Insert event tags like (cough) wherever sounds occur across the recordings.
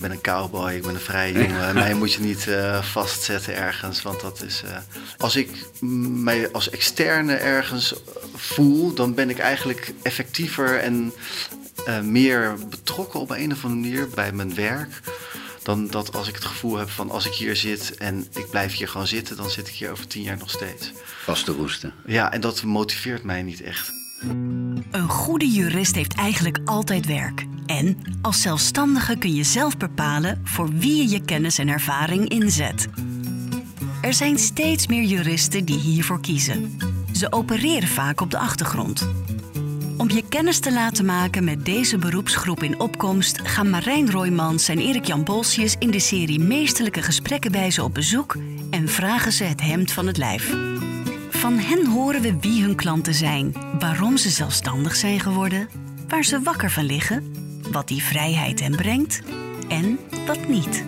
ik ben een cowboy, ik ben een vrije jongen. (laughs) Mij moet je niet uh, vastzetten ergens, want dat is... Uh, als ik mij als externe ergens voel, dan ben ik eigenlijk effectiever en uh, meer betrokken op een of andere manier bij mijn werk. Dan dat als ik het gevoel heb van als ik hier zit en ik blijf hier gewoon zitten, dan zit ik hier over tien jaar nog steeds. Vast te roesten. Ja, en dat motiveert mij niet echt. Een goede jurist heeft eigenlijk altijd werk. En als zelfstandige kun je zelf bepalen voor wie je je kennis en ervaring inzet. Er zijn steeds meer juristen die hiervoor kiezen. Ze opereren vaak op de achtergrond. Om je kennis te laten maken met deze beroepsgroep in opkomst gaan Marijn Roymans en Erik-Jan Bolsius in de serie Meesterlijke Gesprekken bij ze op bezoek en vragen ze het hemd van het lijf. Van hen horen we wie hun klanten zijn, waarom ze zelfstandig zijn geworden, waar ze wakker van liggen, wat die vrijheid hen brengt en wat niet.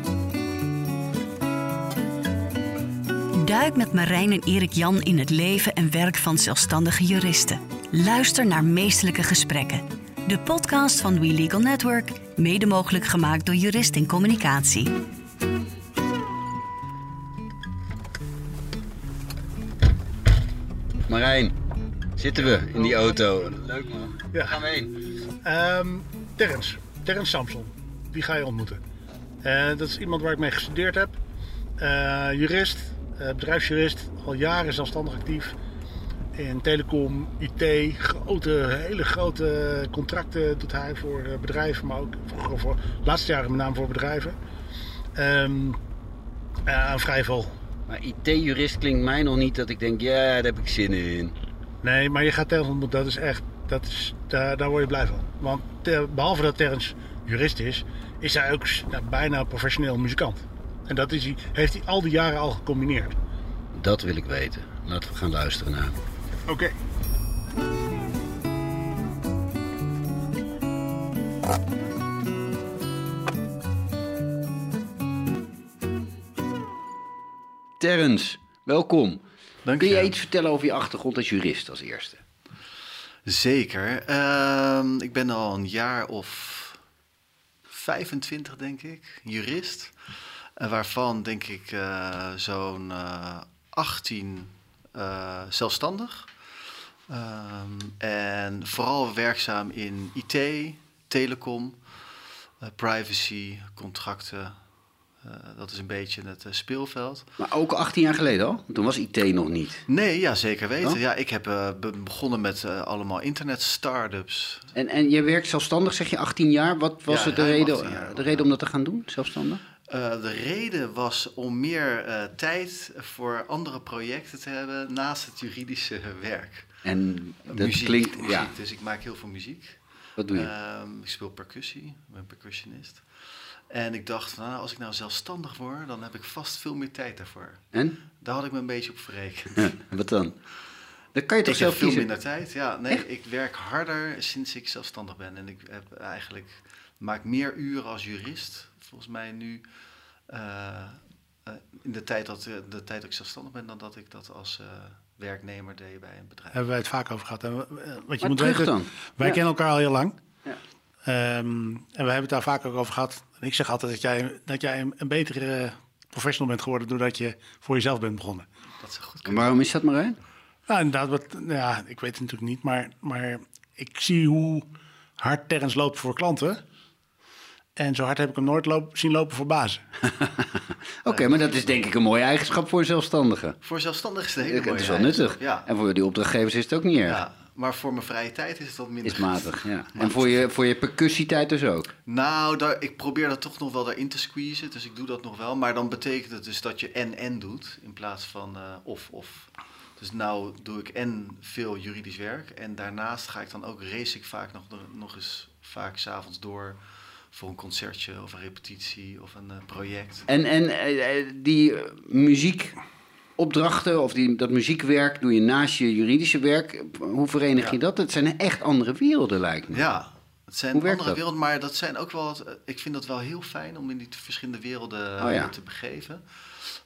Duik met Marijn en Erik Jan in het leven en werk van zelfstandige juristen. Luister naar Meestelijke Gesprekken. De podcast van We Legal Network, mede mogelijk gemaakt door Jurist in Communicatie. Marijn, zitten we in die auto? Leuk man. Ja. Waar gaan we heen? Um, Terrence, Terrence Samson. Die ga je ontmoeten. Uh, dat is iemand waar ik mee gestudeerd heb. Uh, jurist, uh, bedrijfsjurist, al jaren zelfstandig actief. In telecom, IT, grote, hele grote contracten doet hij voor bedrijven, maar ook voor, voor laatste jaren met name voor bedrijven. Um, vrij veel maar IT-jurist klinkt mij nog niet dat ik denk, ja, daar heb ik zin in. Nee, maar je gaat Terrence ontmoeten, dat is echt, dat is, daar, daar word je blij van. Want behalve dat Terrence jurist is, is hij ook nou, bijna professioneel muzikant. En dat is hij, heeft hij al die jaren al gecombineerd. Dat wil ik weten. Laten we gaan luisteren naar Oké. Okay. Terrence, welkom. Dank Kun je. je iets vertellen over je achtergrond als jurist als eerste? Zeker. Uh, ik ben al een jaar of 25, denk ik, jurist. Uh, waarvan, denk ik, uh, zo'n 18 eh, zelfstandig. Um, en vooral werkzaam in IT, telecom, privacy, contracten, uh, dat is een beetje het uh, speelveld. Maar ook 18 jaar geleden al? Toen was IT nog niet. Nee, ja, zeker weten. Oh? Ja, ik heb uh, begonnen met allemaal internet-startups. En, en je werkt zelfstandig, zeg je 18 jaar. Wat was ja, het de reden, jaar, de reden om dat te gaan doen, zelfstandig? de reden was om meer tijd voor andere projecten te hebben naast het juridische werk. En dat muziek, klinkt... Muziek, ja. Dus ik maak heel veel muziek. Wat doe je? Ehm, ik speel percussie, ik ben percussionist. En ik dacht, nou, als ik nou zelfstandig word, dan heb ik vast veel meer tijd daarvoor. En? Daar had ik me een beetje op verrekend. Ja, wat dan? Dan kan je toch ik zelf heb veel minder tijd. Ja, nee, Echt? ik werk harder sinds ik zelfstandig ben. En ik heb eigenlijk, maak meer uren als jurist, volgens mij nu, uh, uh, in de tijd, dat, de tijd dat ik zelfstandig ben, dan dat ik dat als uh, werknemer deed bij een bedrijf. Hebben wij het vaak over gehad. Wat je Maar moet weten, dan. wij Ja. kennen elkaar al heel lang. Ehm, en we hebben het daar vaak ook over gehad. En ik zeg altijd dat jij, dat jij een, een betere professional bent geworden doordat je voor jezelf bent begonnen. Dat zou goed En waarom is dat, Marijn? Nou, inderdaad, wat, nou ja, ik weet het natuurlijk niet, maar, maar ik zie hoe hard Terrence loopt voor klanten. En zo hard heb ik hem nooit loop, zien lopen voor bazen. (laughs) Oké, maar dat is denk ik een mooie eigenschap voor een zelfstandige. Voor zelfstandig is het een hele Het mooie is wel nuttig. Ja. En voor die opdrachtgevers is het ook niet erg. ja, maar voor mijn vrije tijd is het wat minder. Is matig, ja. (laughs) En voor je, voor je percussietijd dus ook. Nou, daar, ik probeer dat toch nog wel daarin te squeezen, dus ik doe dat nog wel. Maar dan betekent het dus dat je en-en doet, in plaats van eh, of-of. Dus nou doe ik en veel juridisch werk en daarnaast ga ik dan ook, race ik vaak nog, nog eens vaak s'avonds door voor een concertje of een repetitie of een eh, project. En, en eh, eh, die eh, muziekopdrachten of die, dat muziekwerk doe je naast je juridische werk. Hoe verenig je dat? Het zijn echt andere werelden, lijkt me. Ja, het zijn Hoe andere werelden, maar dat zijn ook wel. wat- Ik vind dat wel heel fijn om in die verschillende werelden Oh ja. eh, te begeven.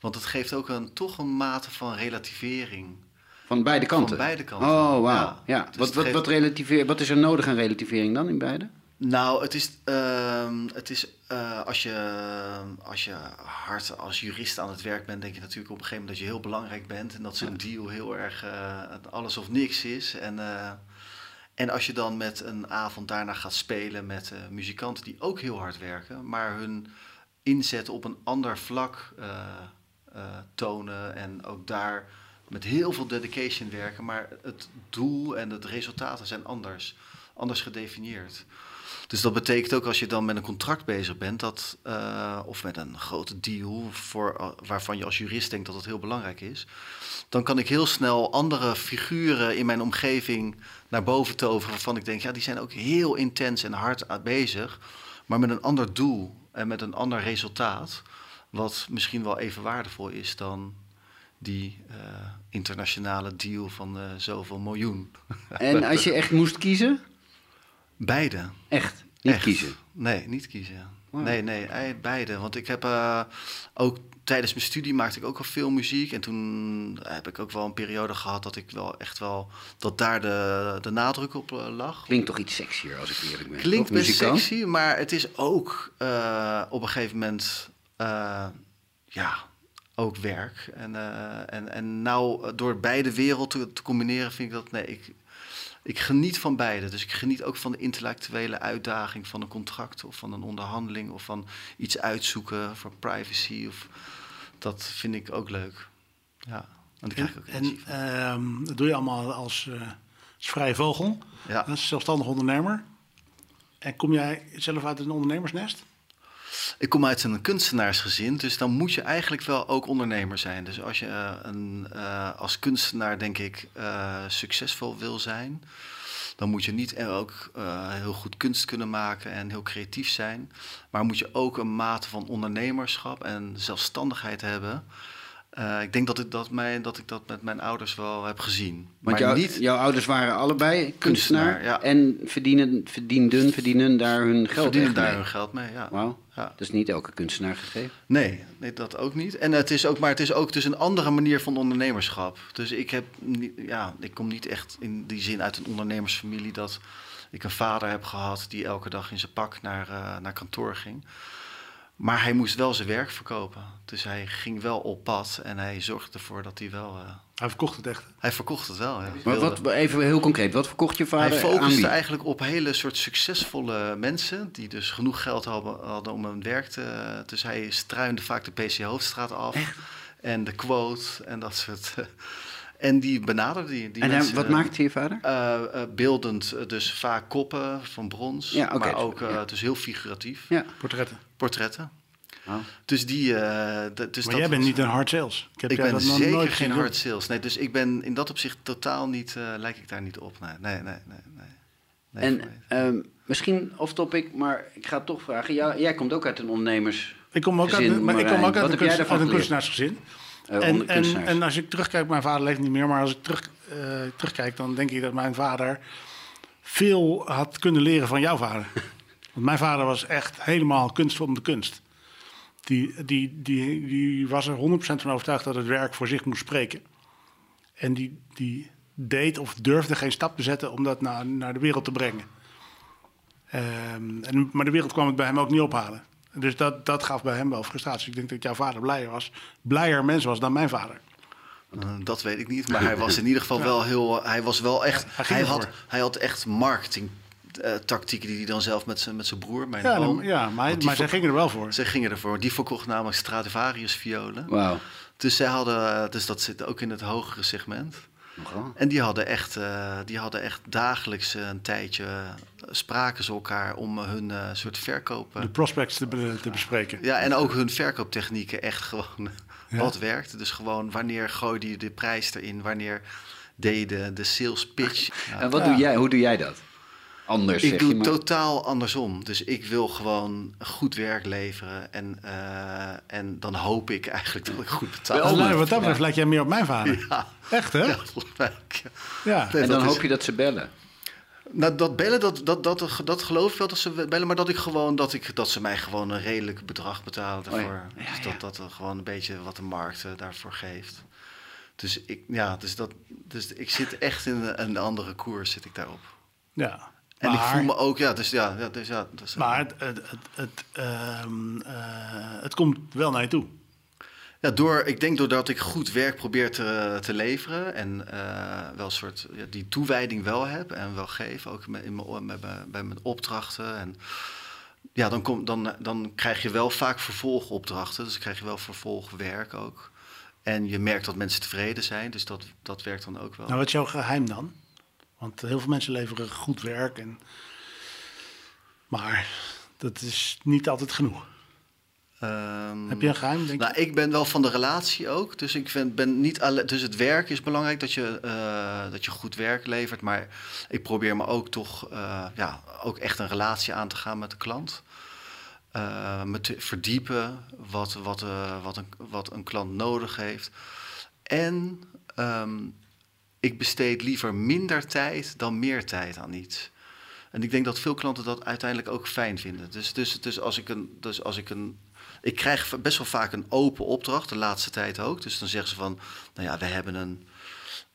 Want het geeft ook een, toch een mate van relativering. Van beide kanten? Van beide kanten. Oh, wauw. Ja. Ja. Dus Wat, wat, geeft- wat, relativeer, wat is er nodig aan relativering dan in beide? Nou, het is, ehm, het is eh, als, je, als je hard als jurist aan het werk bent, denk je natuurlijk op een gegeven moment dat je heel belangrijk bent en dat zo'n deal heel erg uh, alles of niks is. En, uh, en als je dan met een avond daarna gaat spelen met muzikanten die ook heel hard werken, maar hun inzet op een ander vlak tonen en ook daar met heel veel dedication werken, maar het doel en het resultaten zijn anders, anders gedefinieerd. Dus dat betekent ook als je dan met een contract bezig bent, dat, uh, of met een grote deal voor, uh, waarvan je als jurist denkt dat het heel belangrijk is, dan kan ik heel snel andere figuren in mijn omgeving naar boven toveren waarvan ik denk, ja, die zijn ook heel intens en hard bezig, maar met een ander doel en met een ander resultaat, wat misschien wel even waardevol is dan die uh, internationale deal van zoveel miljoen. En als je echt moest kiezen? Beide. Echt? Niet Echt. kiezen? Nee, niet kiezen. Wow. Nee, nee, ei- beide. Want ik heb uh, ook tijdens mijn studie maakte ik ook al veel muziek. En toen heb ik ook wel een periode gehad dat ik wel echt wel... dat daar de, de nadruk op lag. Klinkt toch iets sexier als ik eerlijk ben. Klinkt best sexy, maar het is ook uh, op een gegeven moment... ja, ook werk. En, en, en nou, door beide werelden te, te combineren vind ik dat... Nee, ik, ik geniet van beide. Dus ik geniet ook van de intellectuele uitdaging van een contract of van een onderhandeling of van iets uitzoeken voor privacy. Of, dat vind ik ook leuk. Ja, en, en, en uh, dat doe je allemaal als, uh, als vrije vogel, ja. als zelfstandig ondernemer. En kom jij zelf uit een ondernemersnest? Ik kom uit een kunstenaarsgezin, dus dan moet je eigenlijk wel ook ondernemer zijn. Dus als je uh, een, uh, als kunstenaar, denk ik, uh, succesvol wil zijn, dan moet je niet ook heel goed kunst kunnen maken en heel creatief zijn. Maar moet je ook een mate van ondernemerschap en zelfstandigheid hebben. Uh, ik denk dat ik dat, mij, dat ik dat met mijn ouders wel heb gezien. Want maar jou, niet... jouw ouders waren allebei kunstenaar, kunstenaar ja. en verdienen, verdienden, verdienen daar hun geld verdienen daar mee. hun geld mee, ja. Wauw, ja. dat is niet elke kunstenaar gegeven. Nee, nee, dat ook niet. En het is ook, maar het is ook dus een andere manier van ondernemerschap. Dus ik heb, niet, ja, ik kom niet echt in die zin uit een ondernemersfamilie dat ik een vader heb gehad die elke dag in zijn pak naar, uh, naar kantoor ging. Maar hij moest wel zijn werk verkopen. Dus hij ging wel op pad en hij zorgde ervoor dat hij wel. Uh, hij verkocht het echt. Hij verkocht het wel. Ja. Maar wat, even heel concreet, wat verkocht je vader? Hij focuste eigenlijk op hele soort succesvolle mensen die dus genoeg geld hadden, hadden om hun werk te. Dus hij struinde vaak de PC Hoofdstraat af. Echt? En de quote en dat soort. (laughs) En die benaderde die, die en mensen, wat maakte je vader? Uh, uh, beeldend, uh, dus vaak koppen van brons, ja, okay, maar ook ja. dus heel figuratief. Ja. Portretten. Portretten. Oh. Dus die. de, dus maar dat jij bent was, niet een hard sales. Ik, heb ik ben dat zeker nooit geen hard sales. Nee, dus ik ben in dat opzicht totaal niet. lijk ik daar niet op. Nee, nee, nee, nee. nee. nee en um, misschien off topic, maar ik ga het toch vragen. Jij, jij komt ook uit een ondernemers. Ik kom ook gezin, uit, maar ik kom ook uit een, kunst, uit een kunstenaarsgezin. Uh, en, en, en, als ik terugkijk, mijn vader leeft niet meer, maar als ik terug, uh, terugkijk, dan denk ik dat mijn vader veel had kunnen leren van jouw vader. (laughs) Want mijn vader was echt helemaal kunst om de kunst. Die, die, die, die was er 100% van overtuigd dat het werk voor zich moest spreken. En die, die deed of durfde geen stap te zetten om dat naar, naar de wereld te brengen. Um, en, maar de wereld kwam het bij hem ook niet ophalen. Dus dat, dat gaf bij hem wel frustratie. Ik denk dat jouw vader blijer was, blijer mens was dan mijn vader. Uh, dat weet ik niet, maar hij was in (laughs) ieder geval ja. wel heel. Hij was wel echt. Ja, hij, hij had, hij had echt marketing. Uh, tactieken die hij dan zelf met zijn, met zijn broer, mijn ja, oom... Ja, maar, maar zij gingen er wel voor. Zij gingen ervoor. Die verkocht namelijk Stradivarius violen. Wow. Dus, zij hadden, dus dat zit ook in het hogere segment. En die hadden echt, uh, die hadden echt dagelijks een tijdje spraken ze elkaar om hun uh, soort verkopen. De prospects te, be te, bespreken. Ja, en ook hun verkooptechnieken echt gewoon (laughs) ja. wat werkte. Dus gewoon wanneer gooide je de prijs erin, wanneer deed je de, de sales pitch. Ja. En wat ja. doe jij? Hoe doe jij dat? Anders. Ik zeg doe je maar. totaal andersom. Dus ik wil gewoon goed werk leveren. En, uh, en dan hoop ik eigenlijk dat ik goed betaal. Nou, wat dat betreft ja. lijkt jij meer op mijn vader. Ja. Echt, hè? Ja, ja. Nee, en dan hoop je dat ze bellen. Nou, dat bellen, dat, dat, dat, dat geloof ik wel dat ze bellen, maar dat ik gewoon dat, ik, dat ze mij gewoon een redelijk bedrag betalen daarvoor. Oh ja. dus dat, dat er gewoon een beetje wat de markt uh, daarvoor geeft. Dus ik, ja, dus dat, dus ik zit echt in een, een andere koers, zit ik daarop. Ja. En ik Maar- voel me ook, ja, dus ja, ja, dus ja. Dus, Maar het, het, het, het, ehm, eh, het komt wel naar je toe. Ja, door, ik denk doordat ik goed werk probeer te, te leveren en eh, wel een soort ja, die toewijding wel heb en wel geef, ook in mijn, mijn- bij mijn opdrachten. En ja, dan, kom, dan, dan krijg je wel vaak vervolgopdrachten, dus dan krijg je wel vervolgwerk ook. En je merkt dat mensen tevreden zijn, dus dat, dat werkt dan ook wel. Nou, wat is jouw geheim dan? Want heel veel mensen leveren goed werk. En... Maar dat is niet altijd genoeg. Ehm, Heb je een geheim, denk? Nou, ik ben wel van de relatie ook. Dus ik vind, ben niet alleen. Dus het werk is belangrijk dat je, eh, dat je goed werk levert. Maar ik probeer me ook toch eh, ja, ook echt een relatie aan te gaan met de klant. Eh, me te verdiepen wat, wat, wat, een, wat een klant nodig heeft. En ehm, ik besteed liever minder tijd dan meer tijd aan iets. En ik denk dat veel klanten dat uiteindelijk ook fijn vinden. Dus, dus, dus, als, ik een, dus als ik een. Ik krijg best wel vaak een open opdracht, de laatste tijd ook. Dus dan zeggen ze van, nou ja, we hebben een,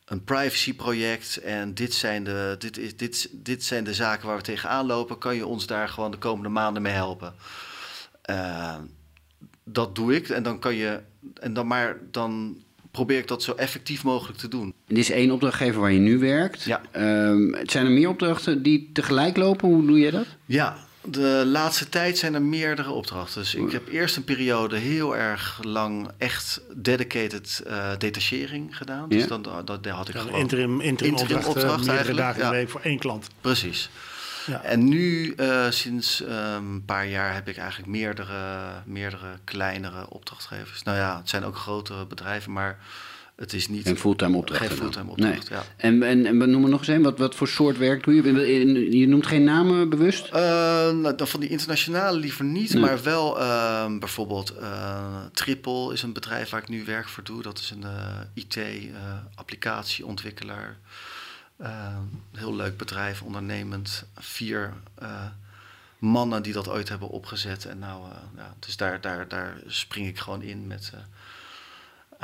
een privacyproject en dit zijn, de, dit, is, dit, dit zijn de zaken waar we tegenaan lopen. Kan je ons daar gewoon de komende maanden mee helpen? Eh, dat doe ik en dan kan je, en dan maar dan probeer ik dat zo effectief mogelijk te doen. En dit is één opdrachtgever waar je nu werkt. Ja. Ehm, het zijn er meer opdrachten die tegelijk lopen. Hoe doe je dat? Ja, de laatste tijd zijn er meerdere opdrachten. Dus ik heb eerst een periode heel erg lang echt dedicated eh, detachering gedaan. Dus Ja. dan, dan, dan had ik Ja, gewoon... interim, interim, Interim opdrachten, opdracht meerdere eigenlijk, dagen in de week voor één klant. Precies. Ja. En nu, eh, sinds ehm, een paar jaar, heb ik eigenlijk meerdere, meerdere kleinere opdrachtgevers. Nou ja, het zijn ook grotere bedrijven, maar het is niet... Geen fulltime opdrachten Geen fulltime opdracht, Nee. ja. En, en, en noem maar nog eens een. Wat, wat voor soort werk doe je? Je noemt geen namen bewust? Nou, dan van die internationale liever niet, Nee. maar wel ehm, bijvoorbeeld eh, Triple is een bedrijf waar ik nu werk voor doe. Dat is een IT-applicatieontwikkelaar. Heel leuk bedrijf, ondernemend. Vier eh, mannen die dat ooit hebben opgezet. En nou, eh, ja, dus daar, daar, daar spring ik gewoon in met eh,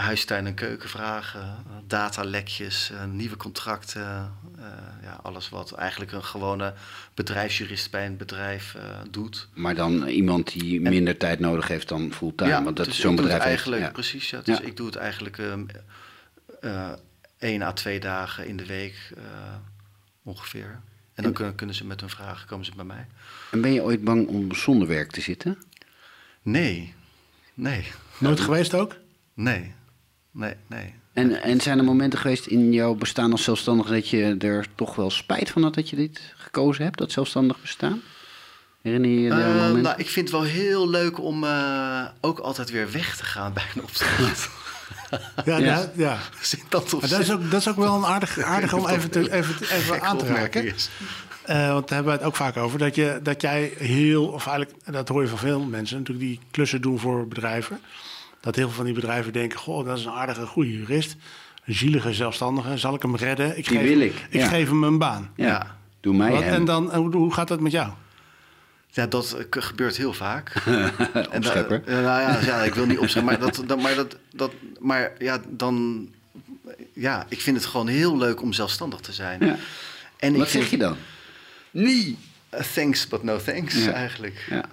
huistuin- en keukenvragen, eh, datalekjes, eh, nieuwe contracten. eh, ja, alles wat eigenlijk een gewone bedrijfsjurist bij een bedrijf eh, doet. Maar dan iemand die minder tijd nodig heeft dan fulltime. want dat dus is zo'n ik doe bedrijf eigenlijk, ja. precies. Ja, dus Ja. ik doe het eigenlijk ehm eh, één à twee dagen in de week eh, ongeveer. En dan kunnen, kunnen ze met hun vragen, komen ze bij mij. En ben je ooit bang om zonder werk te zitten? Nee, nee, Nooit geweest ook? nee, nee, nee. En, en zijn er momenten geweest in jouw bestaan als zelfstandig dat je er toch wel spijt van had dat je dit gekozen hebt, dat zelfstandig bestaan? Herinner je je daar Eh, moment? nou, ik vind het wel heel leuk om eh, ook altijd weer weg te gaan bij een opdracht. (laughs) Ja, Ja. ja. ja. (laughs) Zit dat dat is, ook, dat is ook wel een aardig, (laughs) aardig om even, te, even, even aan te raken. Eh, want daar hebben we het ook vaak over. Dat, je, dat jij heel, of eigenlijk, dat hoor je van veel mensen natuurlijk, die klussen doen voor bedrijven. Dat heel veel van die bedrijven denken: Goh, dat is een aardige, goede jurist. Een zielige zelfstandige. Zal ik hem redden? Ik Die geef, wil ik, Ik ja. geef hem een baan. ja. Doe mij Wat, hem. en dan, hoe, hoe gaat dat met jou? Ja, dat gebeurt heel vaak. (laughs) En nou ja, ja, ik wil niet opscheppen, maar, dat, dat, maar, dat, dat, maar ja, dan... Ja, ik vind het gewoon heel leuk om zelfstandig te zijn. Ja. En ik Wat vind- zeg je dan? Nee. Eh, thanks, but no thanks, Ja. eigenlijk. Ja.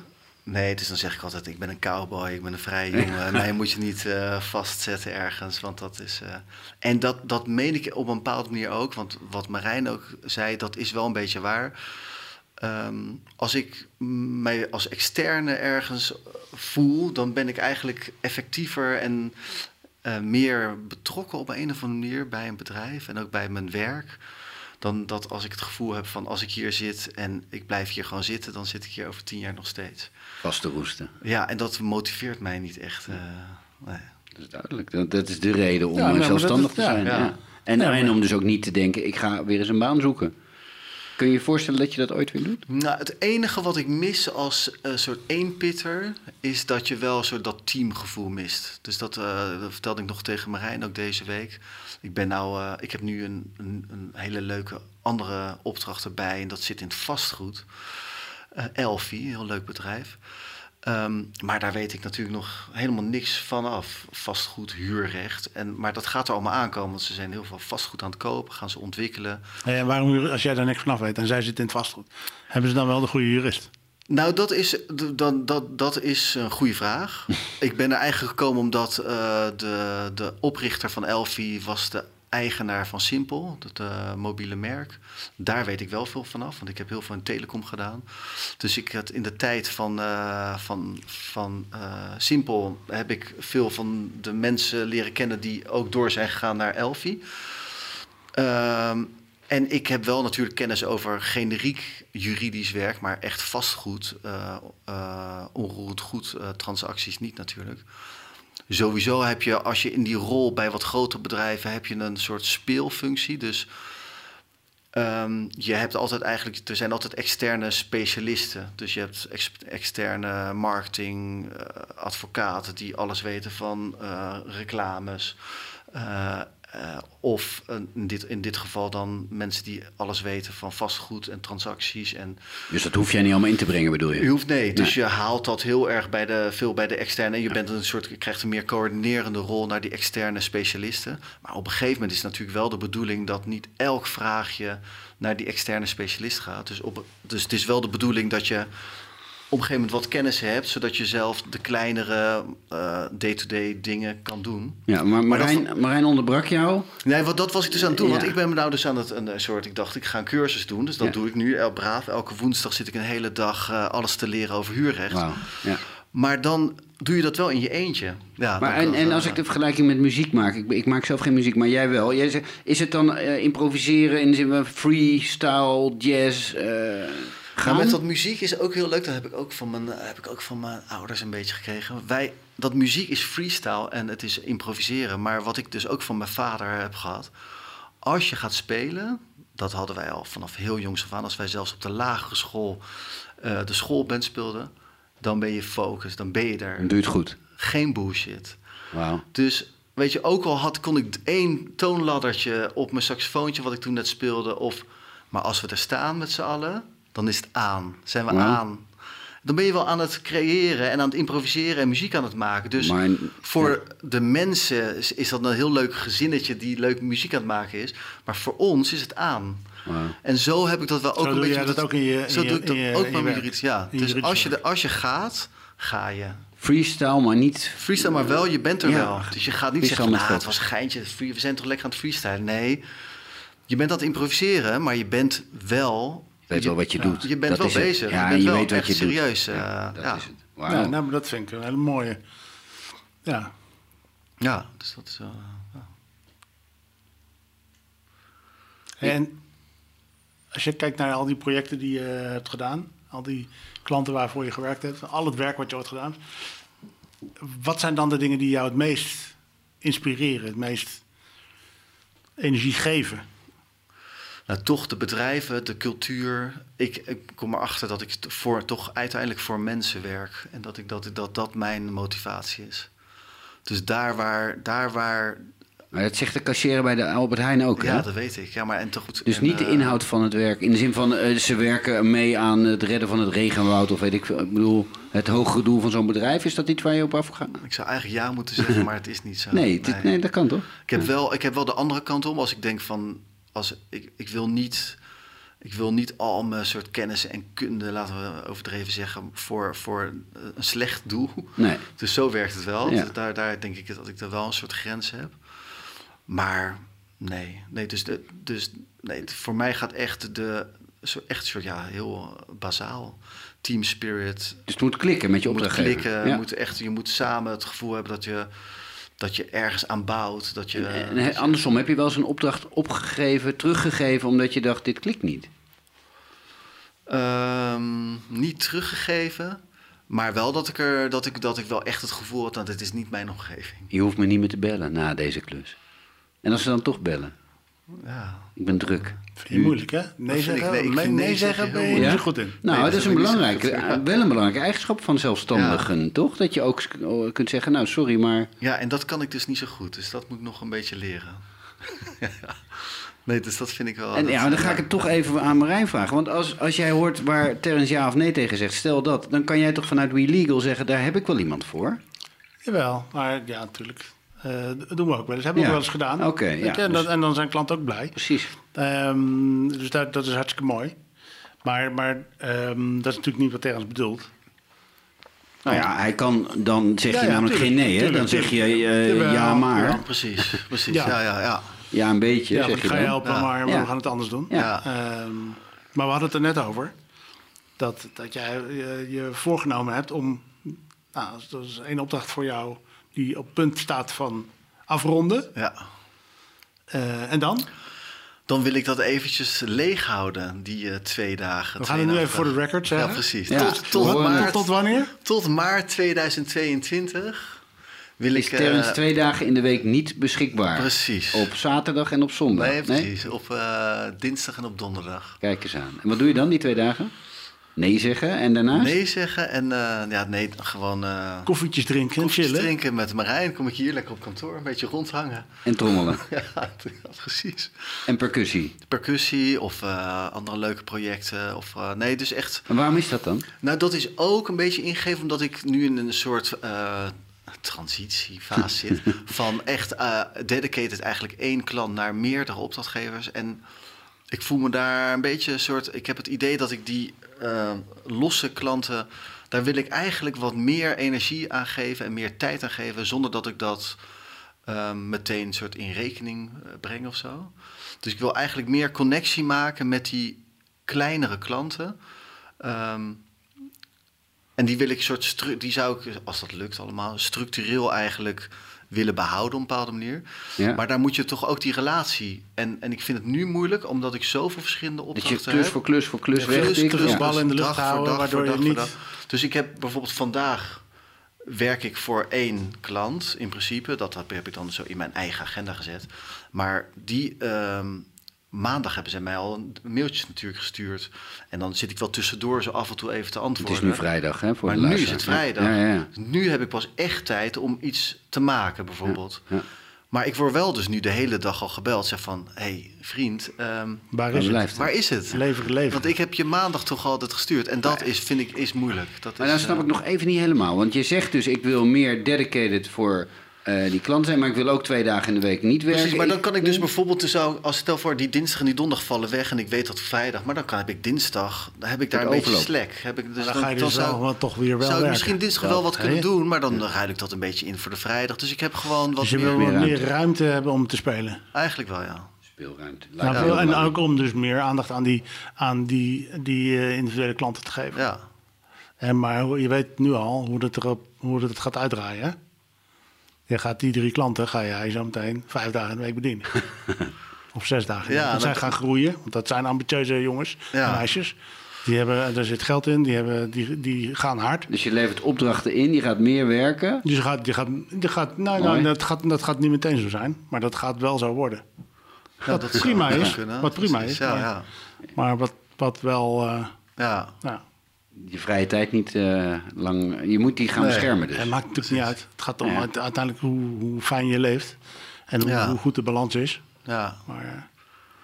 Nee, dus dan zeg ik altijd, ik ben een cowboy, ik ben een vrije jongen. (laughs) Mij moet je niet eh, vastzetten ergens, want dat is... eh, En dat, dat meen ik op een bepaalde manier ook, want wat Marijn ook zei, dat is wel een beetje waar. Ehm, als ik mij als externe ergens voel, dan ben ik eigenlijk effectiever en eh, meer betrokken op een of andere manier bij een bedrijf en ook bij mijn werk. Dan dat als ik het gevoel heb van als ik hier zit en ik blijf hier gewoon zitten, dan zit ik hier over tien jaar nog steeds. Vast te roesten. Ja, en dat motiveert mij niet echt. eh, nee. Dat is duidelijk. Dat, dat is de reden om Ja, nou, zelfstandig is- te zijn. Ja. ja. En, en om dus ook niet te denken, ik ga weer eens een baan zoeken. Kun je je voorstellen dat je dat ooit weer doet? Nou, het enige wat ik mis als een soort eenpitter is dat je wel soort dat teamgevoel mist. Dus dat, eh, dat vertelde ik nog tegen Marijn ook deze week. Ik ben nou, eh, ik heb nu een, een, een hele leuke andere opdracht erbij en dat zit in het vastgoed. Elfie, heel leuk bedrijf. Ehm, maar daar weet ik natuurlijk nog helemaal niks van af. Vastgoed, huurrecht. En, maar dat gaat er allemaal aankomen, want ze zijn heel veel vastgoed aan het kopen, gaan ze ontwikkelen. Hey, en waarom, als jij daar niks vanaf weet en zij zit in het vastgoed, hebben ze dan wel de goede jurist? Nou, dat is, dat, dat, dat is een goede vraag. (laughs) ik ben er eigenlijk gekomen omdat eh, de, de oprichter van Elfi was de eigenaar van Simpel, het eh, mobiele merk. Daar weet ik wel veel vanaf, want ik heb heel veel in telecom gedaan. Dus ik had in de tijd van, eh, van, van eh, Simpel heb ik veel van de mensen leren kennen die ook door zijn gegaan naar Elfi. Ehm, en ik heb wel natuurlijk kennis over generiek juridisch werk, maar echt vastgoed, onroerend goed transacties niet natuurlijk. Sowieso heb je, als je in die rol bij wat grotere bedrijven, heb je een soort speelfunctie. Dus ehm, je hebt altijd eigenlijk, er zijn altijd externe specialisten. Dus je hebt ex- externe marketing, eh, advocaten die alles weten van eh, reclames. Eh, eh, of eh, in, dit, in dit geval dan mensen die alles weten van vastgoed en transacties. En Dus dat hoef jij niet allemaal in te brengen, bedoel je je? hoeft nee, dus je haalt dat heel erg bij de, veel bij de externe. En je bent een soort, je krijgt een meer coördinerende rol naar die externe specialisten. Maar op een gegeven moment is het natuurlijk wel de bedoeling dat niet elk vraagje naar die externe specialist gaat. Dus, op, dus het is wel de bedoeling dat je een gegeven moment wat kennis hebt, zodat je zelf de kleinere eh, day-to-day dingen kan doen. Ja, maar Maar dat- Marijn, onderbrak jou. Nee, wat, dat was ik dus aan het doen. Want ik ben me nou dus aan het een soort. Ik dacht, ik ga een cursus doen. Dus dat Ja. doe ik nu. El, braaf. Elke woensdag zit ik een hele dag eh, alles te leren over huurrecht. Ja. Maar dan doe je dat wel in je eentje. Ja, Maar en, en als ik de vergelijking met muziek maak, ik, ik maak zelf geen muziek, maar jij wel. Jij zegt, is het dan eh, improviseren in de zin van freestyle, jazz? Eh Maar met dat muziek is ook heel leuk. Dat heb ik ook van mijn, heb ik ook van mijn ouders een beetje gekregen. Wij, dat muziek is freestyle en het is improviseren. Maar wat ik dus ook van mijn vader heb gehad. Als je gaat spelen, dat hadden wij al vanaf heel jongs af aan. Als wij zelfs op de lagere school eh, de schoolband speelden. Dan ben je focus, dan ben je Dan er. doe je het goed. Geen bullshit. Wauw. Dus weet je, ook al had, kon ik één toonladdertje op mijn saxofoontje, wat ik toen net speelde. Of, maar als we er staan met z'n allen, dan is het aan. Zijn we Ja. aan. Dan ben je wel aan het creëren en aan het improviseren en muziek aan het maken. Dus voor de mensen is, is dat een heel leuk gezinnetje die leuk muziek aan het maken is. Maar voor ons is het aan. En zo heb ik dat wel ook Zo een doe beetje. dat ook in je- Zo in je- doe ik dat je- ook. Ja. Dus als je, de, als je gaat, ga je. Freestyle, maar niet... Freestyle maar wel, je bent er Ja. wel. Dus je gaat niet Freestyle zeggen, nou, het was een geintje, we zijn toch lekker aan het freestylen. Nee, je bent aan het improviseren, maar je bent wel... Je weet wel wat je doet. Je bent Dat wel bezig. Ja, je en bent je wel weet wat echt je doet. serieus. eh, Ja, Ja, dat is het. Ja, nou, maar dat vind ik een hele mooie. Ja. Ja, dus dat is... eh, ja. En als je kijkt naar al die projecten die je hebt gedaan, al die klanten waarvoor je gewerkt hebt, al het werk wat je ooit gedaan hebt, wat zijn dan de dingen die jou het meest inspireren, het meest energie geven? Nou, toch de bedrijven, de cultuur. Ik, ik kom erachter dat ik voor, toch uiteindelijk voor mensen werk. En dat, ik, dat, dat dat mijn motivatie is. Dus daar waar... Daar waar Maar dat zegt de kassier bij de Albert Heijn ook, hè? ja, dat weet ik. Ja, maar en goed. Dus en, niet de eh, inhoud van het werk. In de zin van eh, ze werken mee aan het redden van het regenwoud of weet ik veel. Ik bedoel, het hogere doel van zo'n bedrijf, is dat iets waar je op afgaat? Ik zou eigenlijk ja moeten zeggen, (laughs) maar het is niet zo. Nee, dit- nee, dat kan toch? Ik heb, wel, ik heb wel de andere kant om. Als ik denk van, als, ik, ik, wil niet, ik wil niet al mijn soort kennis en kunde, laten we overdreven zeggen, voor, voor een slecht doel. Nee. (laughs) Dus zo werkt het wel. Ja. Dus daar, daar denk ik dat ik er wel een soort grens heb. Maar nee, nee dus, de, dus nee, voor mij gaat echt de, zo, echt soort, ja, heel bazaal. Team spirit, Dus het moet klikken met je je moet opdrachtgever. klikken, Ja. moet echt, je moet samen het gevoel hebben dat je, dat je ergens aan bouwt. Dat je, En, andersom, heb je wel eens een opdracht opgegeven, teruggegeven, omdat je dacht, dit klikt niet? Ehm, niet teruggegeven, maar wel dat ik, er, dat, ik, dat ik wel echt het gevoel had dat het is niet mijn omgeving. Je hoeft me niet meer te bellen na deze klus. En als ze dan toch bellen, Ja. ik ben druk. Vind je moeilijk, hè? Nee zeggen, nee, ik nee, nee zeggen ben je niet goed in. Nou, Nee, dat dat is een belangrijke, ja. wel een belangrijke eigenschap van zelfstandigen, toch? Dat je ook oh, kunt zeggen, nou sorry, maar ja, en dat kan ik dus niet zo goed. Dus dat moet ik nog een beetje leren. (laughs) Nee, dus dat vind ik wel... En dat- ja, dan ga ik het toch even aan Marijn vragen. Want als, als jij hoort waar Terrence ja of nee tegen zegt, stel dat, dan kan jij toch vanuit We Legal zeggen, daar heb ik wel iemand voor. Jawel, maar ja, natuurlijk. Eh, dat doen we ook wel eens. Hebben we Ja. ook wel eens gedaan. Oké, ja, en, dus- dan, en dan zijn klanten ook blij. Precies. Ehm, dus dat, dat is hartstikke mooi. Maar, maar ehm, dat is natuurlijk niet wat Terrence bedoelt. Nou ja, hij kan, dan zeg je Ja, ja, namelijk tuurlijk, geen nee, hè? Dan zeg je eh, ja maar. Ja, precies, precies. Ja. Ja, ja, ja. Ja, een beetje, Ja, zeg ik je ga je helpen, Ja. maar, we gaan het anders doen. Ja. Ehm, maar we hadden het er net over. Dat, dat jij je, je voorgenomen hebt om... Nou, dat is één opdracht voor jou die op punt staat van afronden. ja. Eh, en dan? Dan wil ik dat eventjes leeg houden, die eh, twee dagen. We gaan het nu even voor de record zeggen. Ja, precies. Ja. Tot, tot, maart, Tot, wanneer? tot maart 2022 wil Is ik... eh, twee dagen in de week niet beschikbaar? Precies. Op zaterdag en op zondag? Nee, precies. Op eh, dinsdag en op donderdag. Kijk eens aan. En wat doe je dan die twee dagen? Nee zeggen en daarnaast? Nee zeggen en eh, ja, nee, gewoon eh Koffietjes drinken en koffies chillen. drinken met Marijn. Kom ik hier lekker op kantoor, een beetje rondhangen. En trommelen. (laughs) Ja, precies. En percussie. Percussie of eh, andere leuke projecten. Of, eh, nee, dus echt... En waarom is dat dan? Nou, dat is ook een beetje ingegeven omdat ik nu in een soort eh, transitiefase zit. (laughs) Van echt eh, dedicated eigenlijk één klant naar meerdere opdrachtgevers. En ik voel me daar een beetje een soort... Ik heb het idee dat ik die eh, losse klanten... Daar wil ik eigenlijk wat meer energie aan geven en meer tijd aan geven... zonder dat ik dat eh, meteen soort in rekening eh, breng of zo. Dus ik wil eigenlijk meer connectie maken met die kleinere klanten... Ehm, en die wil ik soort die zou ik, als dat lukt allemaal, structureel eigenlijk willen behouden op een bepaalde manier. Ja. Maar daar moet je toch ook die relatie. En, en ik vind het nu moeilijk, omdat ik zoveel verschillende Dat je opdrachten klus heb. voor klus voor klus Ja, weg. klus, klus, ja. bal in de lucht Dag houden, dag waardoor je niet- dag. Dus ik heb bijvoorbeeld vandaag werk ik voor één klant in principe. Dat heb heb ik dan zo in mijn eigen agenda gezet. Maar die ehm, maandag hebben ze mij al een mailtje natuurlijk gestuurd. En dan zit ik wel tussendoor zo af en toe even te Het antwoorden. is nu vrijdag, hè? Voor Maar de nu is het vrijdag. Ja, ja, ja. Nu heb ik pas echt tijd om iets te maken, bijvoorbeeld. Ja. Maar ik word wel dus nu de hele dag al gebeld. Zeg van, hé hey, vriend, ehm, Waar is het? het? waar is het? Leven, leven. Want ik heb je maandag toch altijd gestuurd. En dat is, vind ik, is moeilijk. Dat Maar is, dan snap eh, ik nog even niet helemaal. Want je zegt dus, ik wil meer dedicated voor eh, die klant zijn... maar ik wil ook twee dagen in de week niet werken. Precies, maar dan kan ik dus bijvoorbeeld, dus zou, als stel voor die dinsdag en die donderdag vallen weg en ik weet dat vrijdag, maar dan kan heb ik dinsdag, dan heb ik daar een beetje overloop. slack. Heb ik, dus dan ga je dus wel, wel toch weer wel zou ik misschien dinsdag Dat, wel wat kunnen doen, maar dan ruil ik dat een beetje in voor de vrijdag. Dus ik heb gewoon wat Dus je meer, wil meer ruimte. meer ruimte hebben om te spelen. Eigenlijk wel, ja. Speelruimte. Nou, en ook om dus meer aandacht aan die, aan die, die eh, individuele klanten te geven. Ja, En maar je weet nu al hoe het, erop, hoe het gaat uitdraaien. Je gaat die drie klanten, ga jij zo meteen vijf dagen in de week bedienen. (laughs) of zes dagen. Ja. Want dat- zij gaan groeien, want dat zijn ambitieuze jongens Ja. en meisjes. Die hebben, daar zit geld in, die, hebben, die, die gaan hard. Dus je levert opdrachten in, je gaat meer werken. Dus je gaat, je gaat, je gaat, nou, nou, dat, gaat, dat gaat niet meteen zo zijn, maar dat gaat wel zo worden. ja dat zou prima is, kunnen. wat prima Precies, is, Ja, maar- ja. Maar wat, wat wel, eh, ja. nou, Je vrije tijd niet eh, lang... Je moet die gaan Nee. beschermen dus. Het maakt natuurlijk niet uit. Het gaat om Ja. uiteindelijk hoe, hoe fijn je leeft. En hoe, Ja. hoe goed de balans is. ja. Maar, eh,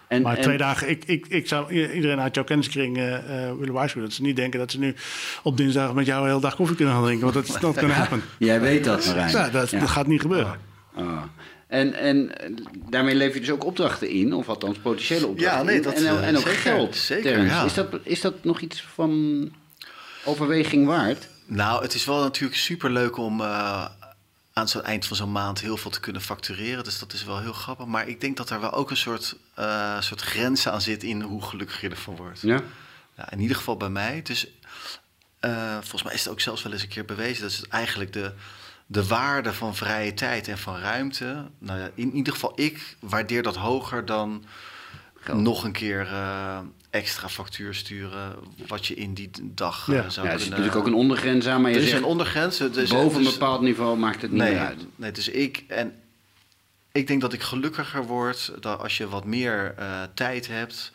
En, maar en- twee dagen, ik, ik, ik zou iedereen uit jouw kenniskring eh, eh, willen waarschuwen. Dat ze niet denken dat ze nu op dinsdag met jou een hele dag koffie kunnen gaan drinken. Want dat is (laughs) not gonna happen. Jij weet dat, Marijn. Ja, dat, Ja. dat gaat niet gebeuren. Ah. En, en eh, daarmee lever je dus ook opdrachten in, of althans potentiële opdrachten Ja, nee, in. dat, en, en ook zeker, geld, zeker, ja. Is, dat, is dat nog iets van overweging waard? Nou, het is wel natuurlijk super leuk om eh, aan zo'n eind van zo'n maand heel veel te kunnen factureren. Dus dat is wel heel grappig. Maar ik denk dat daar wel ook een soort, eh, soort grens aan zit in hoe gelukkig je ervan wordt. Ja. Ja, in ieder geval bij mij. Dus eh, volgens mij is het ook zelfs wel eens een keer bewezen. Dat is eigenlijk de, de waarde van vrije tijd en van ruimte. Nou ja, in ieder geval ik waardeer dat hoger dan Geld. nog een keer extra factuur sturen. Wat je in die dag eh, Ja. zou Ja, er kunnen... zit natuurlijk ook een ondergrens aan, maar je Er is zegt een ondergrens. Dus, boven een dus- bepaald niveau maakt het niet nee, meer uit. nee, dus ik en ik denk dat ik gelukkiger word dat als je wat meer eh, tijd hebt.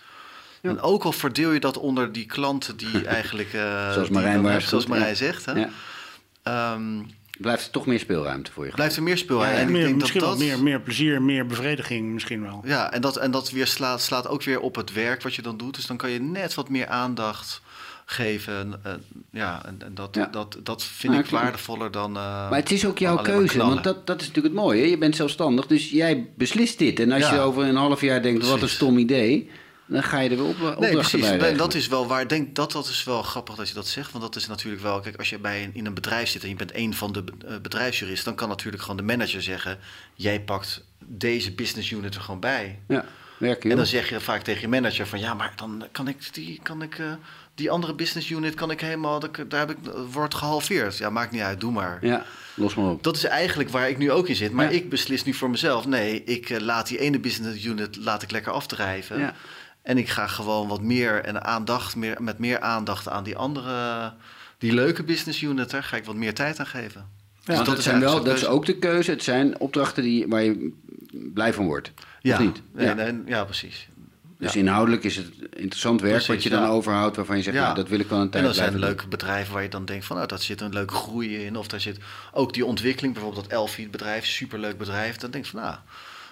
Ja. En ook al verdeel je dat onder die klanten die (laughs) eigenlijk. eh, Zoals die Marijn Zoals Marijn zegt. Hè? Ja. Blijft er toch meer speelruimte voor je? Blijft er meer speelruimte. Ja, en ik denk misschien dat wel dat... meer, meer plezier, meer bevrediging misschien wel. Ja, en dat, en dat weer slaat, slaat ook weer op het werk wat je dan doet. Dus dan kan je net wat meer aandacht geven. eh, ja, en, en dat, Ja. dat, dat vind Ja, ik waardevoller dan. eh, Maar het is ook jouw keuze, want dat, dat is natuurlijk het mooie. hè? Je bent zelfstandig, dus jij beslist dit. En als Ja. je over een half jaar denkt, wat een stom idee... dan ga je er weer op, opdrachten Nee, precies. bij Nee, dat is wel waar. Ik denk dat dat is wel grappig dat je dat zegt. Want dat is natuurlijk wel. Kijk, als je bij een, in een bedrijf zit en je bent een van de eh, bedrijfsjuristen, dan kan natuurlijk gewoon de manager zeggen: jij pakt deze business unit er gewoon bij. Ja, werken En dan zeg je vaak tegen je manager van ja, maar dan kan ik die, kan ik, eh, die andere business unit kan ik helemaal, dat- daar heb ik, wordt gehalveerd. Ja, maakt niet uit, doe maar. Ja, los maar op. Dat is eigenlijk waar ik nu ook in zit. Maar Ja. ik beslis nu voor mezelf. Nee, ik eh, laat die ene business unit laat ik lekker afdrijven. Ja. En ik ga gewoon wat meer en aandacht, meer, met meer aandacht aan die andere, die leuke business unit, daar ga ik wat meer tijd aan geven. Dus Want dat, zijn wel, dat is ook de keuze. Het zijn opdrachten die, waar je blij van wordt. Ja, Of niet? nee, ja. nee, ja, precies. Dus Ja. inhoudelijk is het interessant werk wat je dan ja. overhoudt... waarvan je zegt, nou, dat wil ik wel een tijd En dan zijn er blijven leuke bedrijven waar je dan denkt van, nou, dat zit een leuke groei in. Of daar zit ook die ontwikkeling, bijvoorbeeld dat Elfie bedrijf, superleuk bedrijf. Dan denk je van, nou,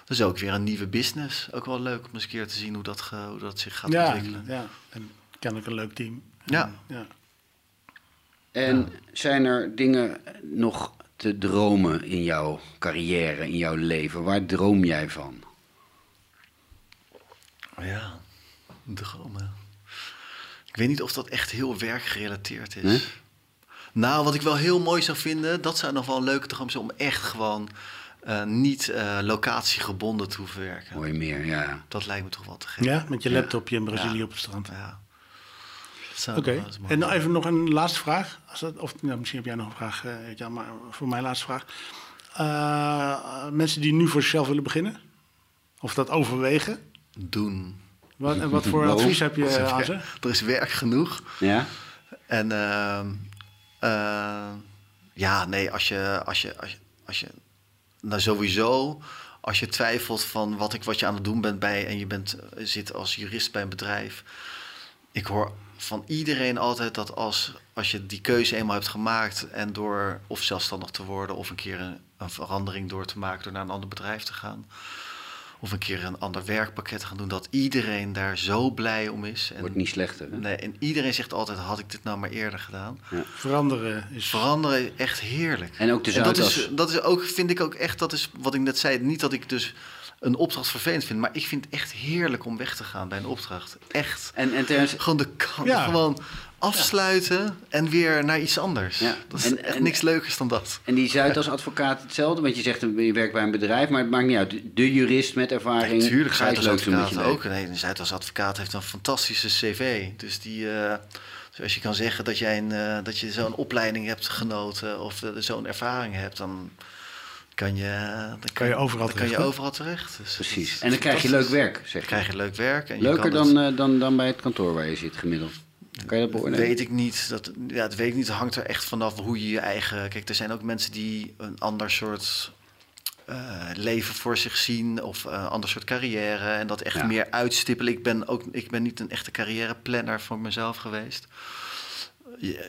dat is ook weer een nieuwe business. Ook wel leuk om eens een keer te zien hoe dat, ge- hoe dat zich gaat Ja, ontwikkelen. ja. En kennelijk een leuk team. Ja. ja. En zijn er dingen nog te dromen in jouw carrière, in jouw leven? Waar droom jij van? Ja, dromen. Ik weet niet of dat echt heel werkgerelateerd is. Nee? Nou, wat ik wel heel mooi zou vinden, dat zou nog wel een leuke droom zijn om echt gewoon eh, niet eh, locatiegebonden te hoeven werken. Je meer, ja. Dat lijkt me toch wel te gek. Ja, met je Ja. laptopje in Brazilië Ja. op het strand. Ja. Oké, mooi en even nog een laatste vraag. Als dat, of nou, misschien heb jij nog een vraag, eh, Jan, maar voor mijn laatste vraag. Eh, mensen die nu voor zichzelf willen beginnen, of dat overwegen, Doen. wat, en wat voor advies heb je Er aan ze? Er is werk genoeg. Ja? En ehm, eh, ja, nee, als je, als je, als je, als je, nou sowieso, als je twijfelt van wat, ik, wat je aan het doen bent bij en je bent, eh, zit als jurist bij een bedrijf. Ik hoor van iedereen altijd dat als, als je die keuze eenmaal hebt gemaakt en door of zelfstandig te worden of een keer een, een verandering door te maken door naar een ander bedrijf te gaan. Of een keer een ander werkpakket gaan doen, dat iedereen daar zo blij om is. En, Wordt niet slechter. Hè? Nee, en iedereen zegt altijd: had ik dit nou maar eerder gedaan? Veranderen is... Veranderen is echt heerlijk. En ook de dat Zuidas. is, dat is ook, vind ik ook echt, dat is wat ik net zei. Niet dat ik dus een opdracht vervelend vind, maar ik vind het echt heerlijk om weg te gaan bij een opdracht. Echt. En, en trouwens, Gewoon de kant, Ja. gewoon afsluiten en weer naar iets anders. Ja. Dat is En- echt en- niks leukers dan dat. En die Zuidas (laughs) advocaat hetzelfde? Want je zegt je werkt bij een bedrijf, maar het maakt niet uit. De jurist met ervaring. Natuurlijk, je doen met je advocaat ook. Nee, een Zuidas advocaat heeft een fantastische cv. Dus die, eh, als je kan zeggen dat, jij een, eh, dat je zo'n opleiding hebt genoten of eh, zo'n ervaring hebt, dan kan je, dan Kan je overal dan kan je terecht, hè? overal terecht. Dus Precies. En dan krijg je leuk werk, zeg Dan je. krijg je leuk werk. En je Leuker kan het- dan, eh, dan, dan bij het kantoor waar je zit gemiddeld. Kan je dat beoordelen? Weet ik niet. Dat, ja, dat weet ik niet. Het hangt er echt vanaf hoe je je eigen. Kijk, er zijn ook mensen die een ander soort eh, leven voor zich zien. Of een ander soort carrière. En dat echt Ja. meer uitstippelen. Ik ben, ook, ik ben niet een echte carrièreplanner voor mezelf geweest.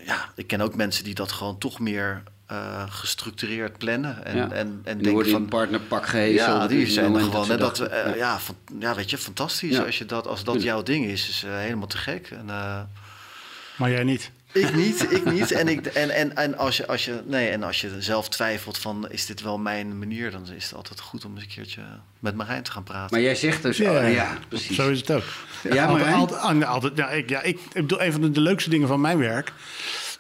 Ja, ik ken ook mensen die dat gewoon toch meer eh, gestructureerd plannen. En, Ja. en, en denken van. partnerpak gehezen. Ja, die zijn er gewoon. dat, eh, ja. ja, van, ja, weet je, fantastisch. Ja. Als, je dat, als dat jouw ding is, is eh, helemaal te gek. En, eh, Maar jij niet. ik niet, ik niet. En, ik, en, en, en, als je, als je, nee, en als je zelf twijfelt van is dit wel mijn manier, dan is het altijd goed om eens een keertje met Marijn te gaan praten. Maar jij zegt dus, ja, ja precies. Zo is het ook. Ja, altijd, Marijn? altijd, ah, altijd, ja, ik, ja, ik, ik bedoel, een van de, leukste dingen van mijn werk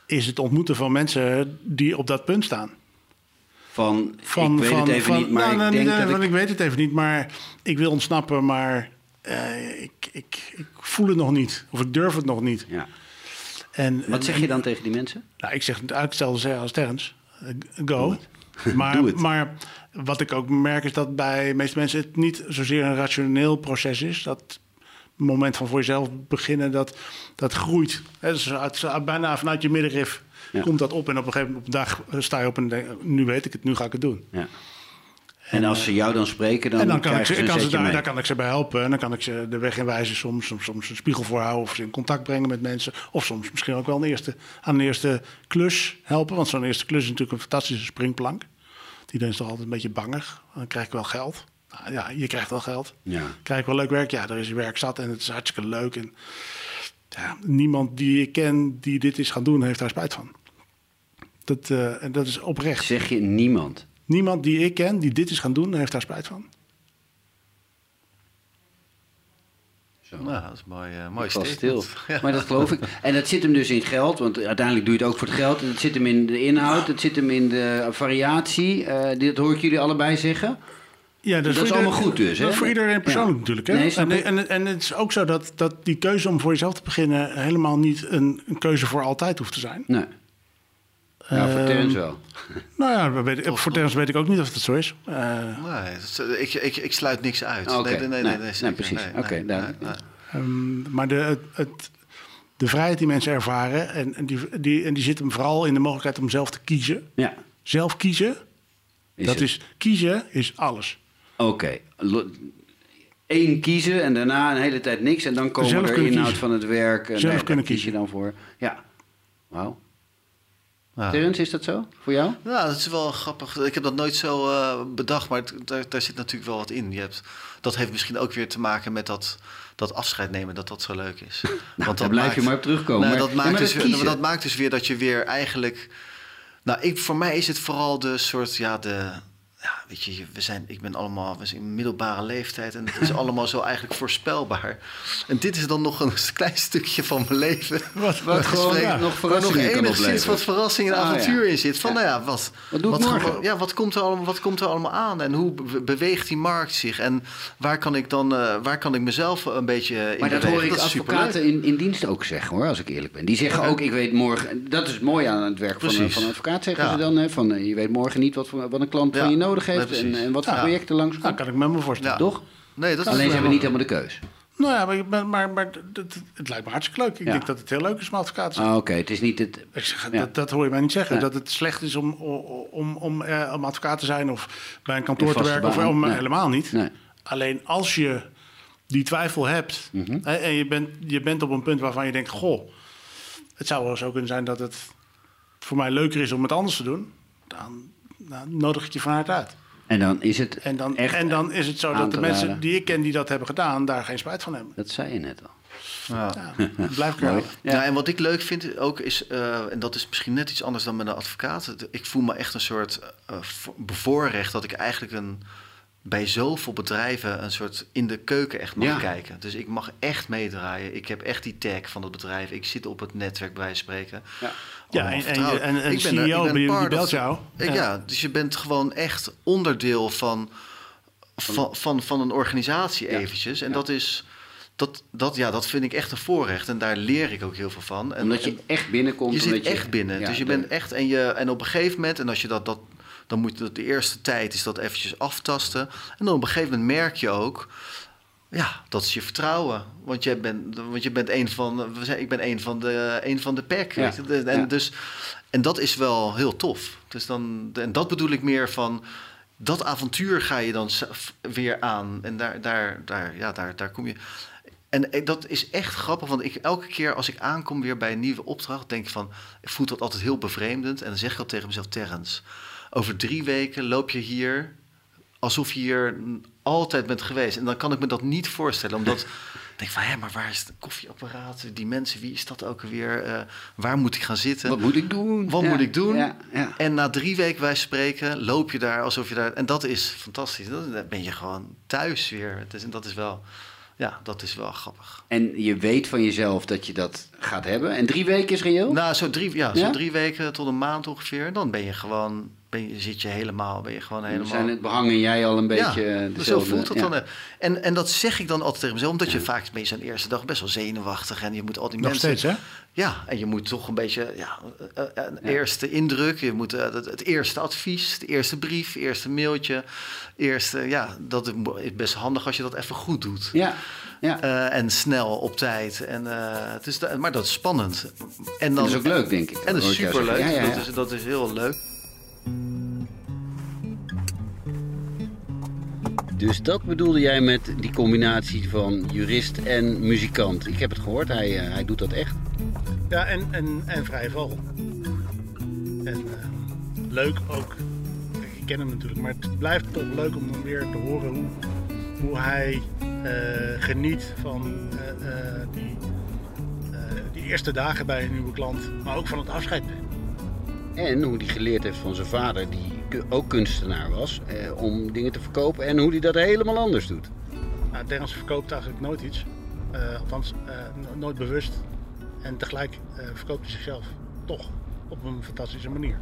is het ontmoeten van mensen die op dat punt staan. Van, Van, ik weet van, het even van- niet, maar nou, ik nou, denk niet, dat want ik... ik weet het even niet, maar ik wil ontsnappen, maar eh, ik, ik, ik voel het nog niet. Of ik durf het nog niet. Ja. En, Wat zeg je dan tegen die mensen? Nou, ik zeg eigenlijk hetzelfde zeggen als Terrence. Eh, Go. (laughs) Maar, maar wat ik ook merk is dat bij de meeste mensen het niet zozeer een rationeel proces is. Dat moment van voor jezelf beginnen, dat, dat groeit. Hè, dus uit, bijna vanuit je middenrif Ja. komt dat op. En op een gegeven moment op een dag sta je op en denk nu weet ik het, nu ga ik het doen. Ja. En als ze jou dan spreken, dan, en dan kan ik, ze, kan ze daar, kan ik ze bij helpen. En dan kan ik ze de weg in wijzen. Soms, soms, soms een spiegel voorhouden. Of ze in contact brengen met mensen. Of soms misschien ook wel een eerste, aan een eerste klus helpen. Want zo'n eerste klus is natuurlijk een fantastische springplank. Die is toch altijd een beetje bangig. Dan krijg ik wel geld. Nou, ja, je krijgt wel geld. Ja. Krijg ik wel leuk werk? Ja, er is werk zat en het is hartstikke leuk. En ja, niemand die ik ken die dit is gaan doen, heeft daar spijt van. Dat, eh, en dat is oprecht. Zeg je niemand. Niemand die ik ken die dit is gaan doen, heeft daar spijt van. Zo. Nou, dat is mooi, eh mooi stil. (laughs) Ja. Maar dat geloof ik. En dat zit hem dus in geld, want uiteindelijk doe je het ook voor het geld. En het zit hem in de inhoud, het zit hem in de variatie. Eh, dit hoor ik jullie allebei zeggen. Ja, Dat is allemaal goed dus, Dat hè? is voor iedereen persoonlijk Ja. natuurlijk. Hè? Nee, en, en, en het is ook zo dat, dat die keuze om voor jezelf te beginnen... helemaal niet een, een keuze voor altijd hoeft te zijn. Nee. Ja, voor Ehm, Terrence wel. (laughs) Nou ja, weet Terrence weet ik ook niet of dat zo is. Eh, Nee, ik, ik, ik sluit niks uit. Nee, nee, nee, nee, nee, precies. Nee, Oké, nee, duidelijk. nee, nee. Ehm, maar de, het, het- de vrijheid die mensen ervaren, en, en, die, die, en die zit hem vooral in de mogelijkheid om zelf te kiezen. Ja. Zelf kiezen, Is dat het. is kiezen is alles. Oké. Eén kiezen en daarna een hele tijd niks. En dan komen Zelf er inhoud kiezen. van het werk. En Zelf kunnen kies je kiezen. dan voor. Ja. Wauw. Ja. Terrence, is dat zo? Voor jou? Ja, dat is wel grappig. Ik heb dat nooit zo eh, bedacht, maar het- daar, daar zit natuurlijk wel wat in. Je hebt, dat heeft misschien ook weer te maken met dat, dat afscheid nemen, dat dat zo leuk is. (laughs) Want daar blijf je maar op terugkomen. Nou, Maar- dat, maakt maar dus dat weer, dat maakt dus weer dat je weer eigenlijk... Nou, ik, voor mij is het vooral de soort, ja, de... Ja, weet je, we zijn, ik ben allemaal, we zijn in middelbare leeftijd en het is allemaal zo eigenlijk voorspelbaar. En dit is dan nog een (laughs) klein stukje van mijn leven. (laughs) Wat, Wat gewoon Gesprek, nog waar verrassingen nog enigszins wat verrassing en Ah, avontuur ja. in zit. Van Ja. nou ja, wat, Wat doe ik wat, morgen? ja, wat, komt er allemaal, wat komt er allemaal aan en hoe be- beweegt die markt zich en waar kan ik dan, eh, waar kan ik mezelf een beetje in Maar dat bewegen? hoor ik superleuk. advocaten in, in dienst ook zeggen hoor, als ik eerlijk ben. Die zeggen ook, ik weet morgen... Dat is het mooie aan het werk van, Precies. van een advocaat, zeggen Ja. ze dan. Hè, van, eh, je weet morgen niet wat, voor- wat een klant Ja. van je nodig Heeft en, en wat voor Ja. projecten langs nou, kan ik me voorstellen. Ja. Toch? Nee, dat is Alleen ze wel- hebben niet helemaal de keus. Nou ja, maar, maar, maar, maar het, het lijkt me hartstikke leuk. Ik Ja. denk dat het heel leuk is om advocaat te zijn. Ah, Oké, het is niet het... Ik zeg, Ja. dat, dat hoor je mij niet zeggen. Dat het slecht is om, om, om, eh, om advocaat te zijn of bij een kantoor te werken. Of om, Nee. Helemaal niet. Nee. Alleen als je die twijfel hebt Mhm. hè, en je bent, je bent op een punt waarvan je denkt: Goh, het zou wel zo kunnen zijn dat het voor mij leuker is om het anders te doen. Dan, dan nodig ik je van harte uit. En dan is het En dan, echt... en dan is het zo dat de mensen raden. die ik ken die dat hebben gedaan, daar geen spijt van hebben. Dat zei je net al. Ja. Blijf. Ja. (laughs) Ja. en wat ik leuk vind ook is, eh, en dat is misschien net iets anders dan met een advocaat. Het- Ik voel me echt een soort eh, vo- bevoorrecht dat ik eigenlijk een, bij zoveel bedrijven een soort in de keuken echt mag Ja. kijken. Dus ik mag echt meedraaien. Ik heb echt die tag van het bedrijf. Ik zit op het netwerk bij wijze van spreken. Ja. Ja, Allemaal en, en, en, en Ik ben er- ik CEO ben part belt of- jou. Ja. Ja. dus je bent gewoon echt onderdeel van, van, van, van een organisatie Ja. eventjes. En Ja. dat is... Dat, dat, ja, dat vind ik echt een voorrecht en daar leer ik ook heel veel van. En, Omdat je en- echt binnenkomt. je zit omdat echt binnen. Ja, dus je de- bent echt en je en op een gegeven moment en als je dat dat dan moet je de eerste tijd is dat eventjes aftasten en dan op een gegeven moment merk je ook ja, dat is je vertrouwen. Want je bent, want je bent een van, ik ben een van de, een van de pack. Ja, Weet je? En, ja. dus, en dat is wel heel tof. Dus dan, en dat bedoel ik meer van, dat avontuur ga je dan weer aan. En daar, daar, daar, ja, daar, daar kom je. En eh, dat is echt grappig, want ik, elke keer als ik aankom weer bij een nieuwe opdracht, denk ik van, ik voel dat altijd heel bevreemdend. En dan zeg ik al tegen mezelf, Terrence, over drie weken loop je hier alsof je hier altijd bent geweest. En dan kan ik me dat niet voorstellen, omdat ik denk van, hé, maar waar is het koffieapparaat? Die mensen, wie is dat ook alweer? Eh, waar moet ik gaan zitten? Wat moet ik doen? Wat Ja, moet ik doen? Ja, ja. En na drie weken wij spreken, loop je daar alsof je daar... En dat is fantastisch. Dan ben je gewoon thuis weer. Het is, en dat is wel... Ja, dat is wel grappig. En je weet van jezelf dat je dat gaat hebben. En drie weken is reëel? Nou, zo drie, ja, Ja? zo drie weken tot een maand ongeveer. Dan ben je gewoon... Ben je, zit je helemaal... Ben je gewoon helemaal... zijn het behang en jij al een beetje ja, eh, dus zo voelt het ja. dan. En, en dat zeg ik dan altijd tegen mezelf, omdat je vaak ben je zo'n eerste dag best wel zenuwachtig en je moet al die Nog mensen. steeds, hè? Ja, en je moet toch een beetje ja, eh, eh, een eerste indruk, je moet het, het eerste advies, de eerste brief, het eerste mailtje, eerste, ja, dat is best handig als je dat even goed doet. Ja, ja. En snel op tijd. En, eh, het is da- maar dat is spannend. En dan, dat is ook leuk, denk ik. En dat is superleuk. zeggen. Ja, ja, ja. Dat, is, dat is heel leuk. Dus dat bedoelde jij met die combinatie van jurist en muzikant. Ik heb het gehoord, hij, eh, hij doet dat echt. Ja, en, en, en vrije vogel. En eh, leuk ook. Ik ken hem natuurlijk, maar het blijft toch leuk om hem weer te horen hoe, hoe hij eh, geniet van eh, die, die eerste dagen bij een nieuwe klant, maar ook van het afscheid. En hoe hij geleerd heeft van zijn vader, die ook kunstenaar was, eh, om dingen te verkopen. En hoe hij dat helemaal anders doet. Nou, verkoopt eigenlijk nooit iets, Eh, althans eh, no- nooit bewust. En tegelijk eh, verkoopt hij zichzelf toch op een fantastische manier.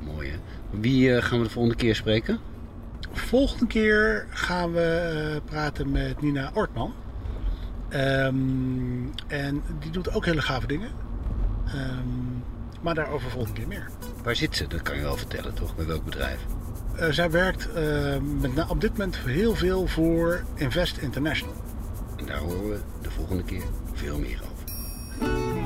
Mooi hè. Wie gaan we de volgende keer spreken? Volgende keer gaan we praten met Nina Ortman. Ehm, en die doet ook hele gave dingen. Ehm, maar daarover volgende keer meer. Waar zit ze? Dat kan je wel vertellen toch? Bij welk bedrijf? Eh, zij werkt eh, met, na- op dit moment heel veel voor Invest International. En daar horen we de volgende keer veel meer over.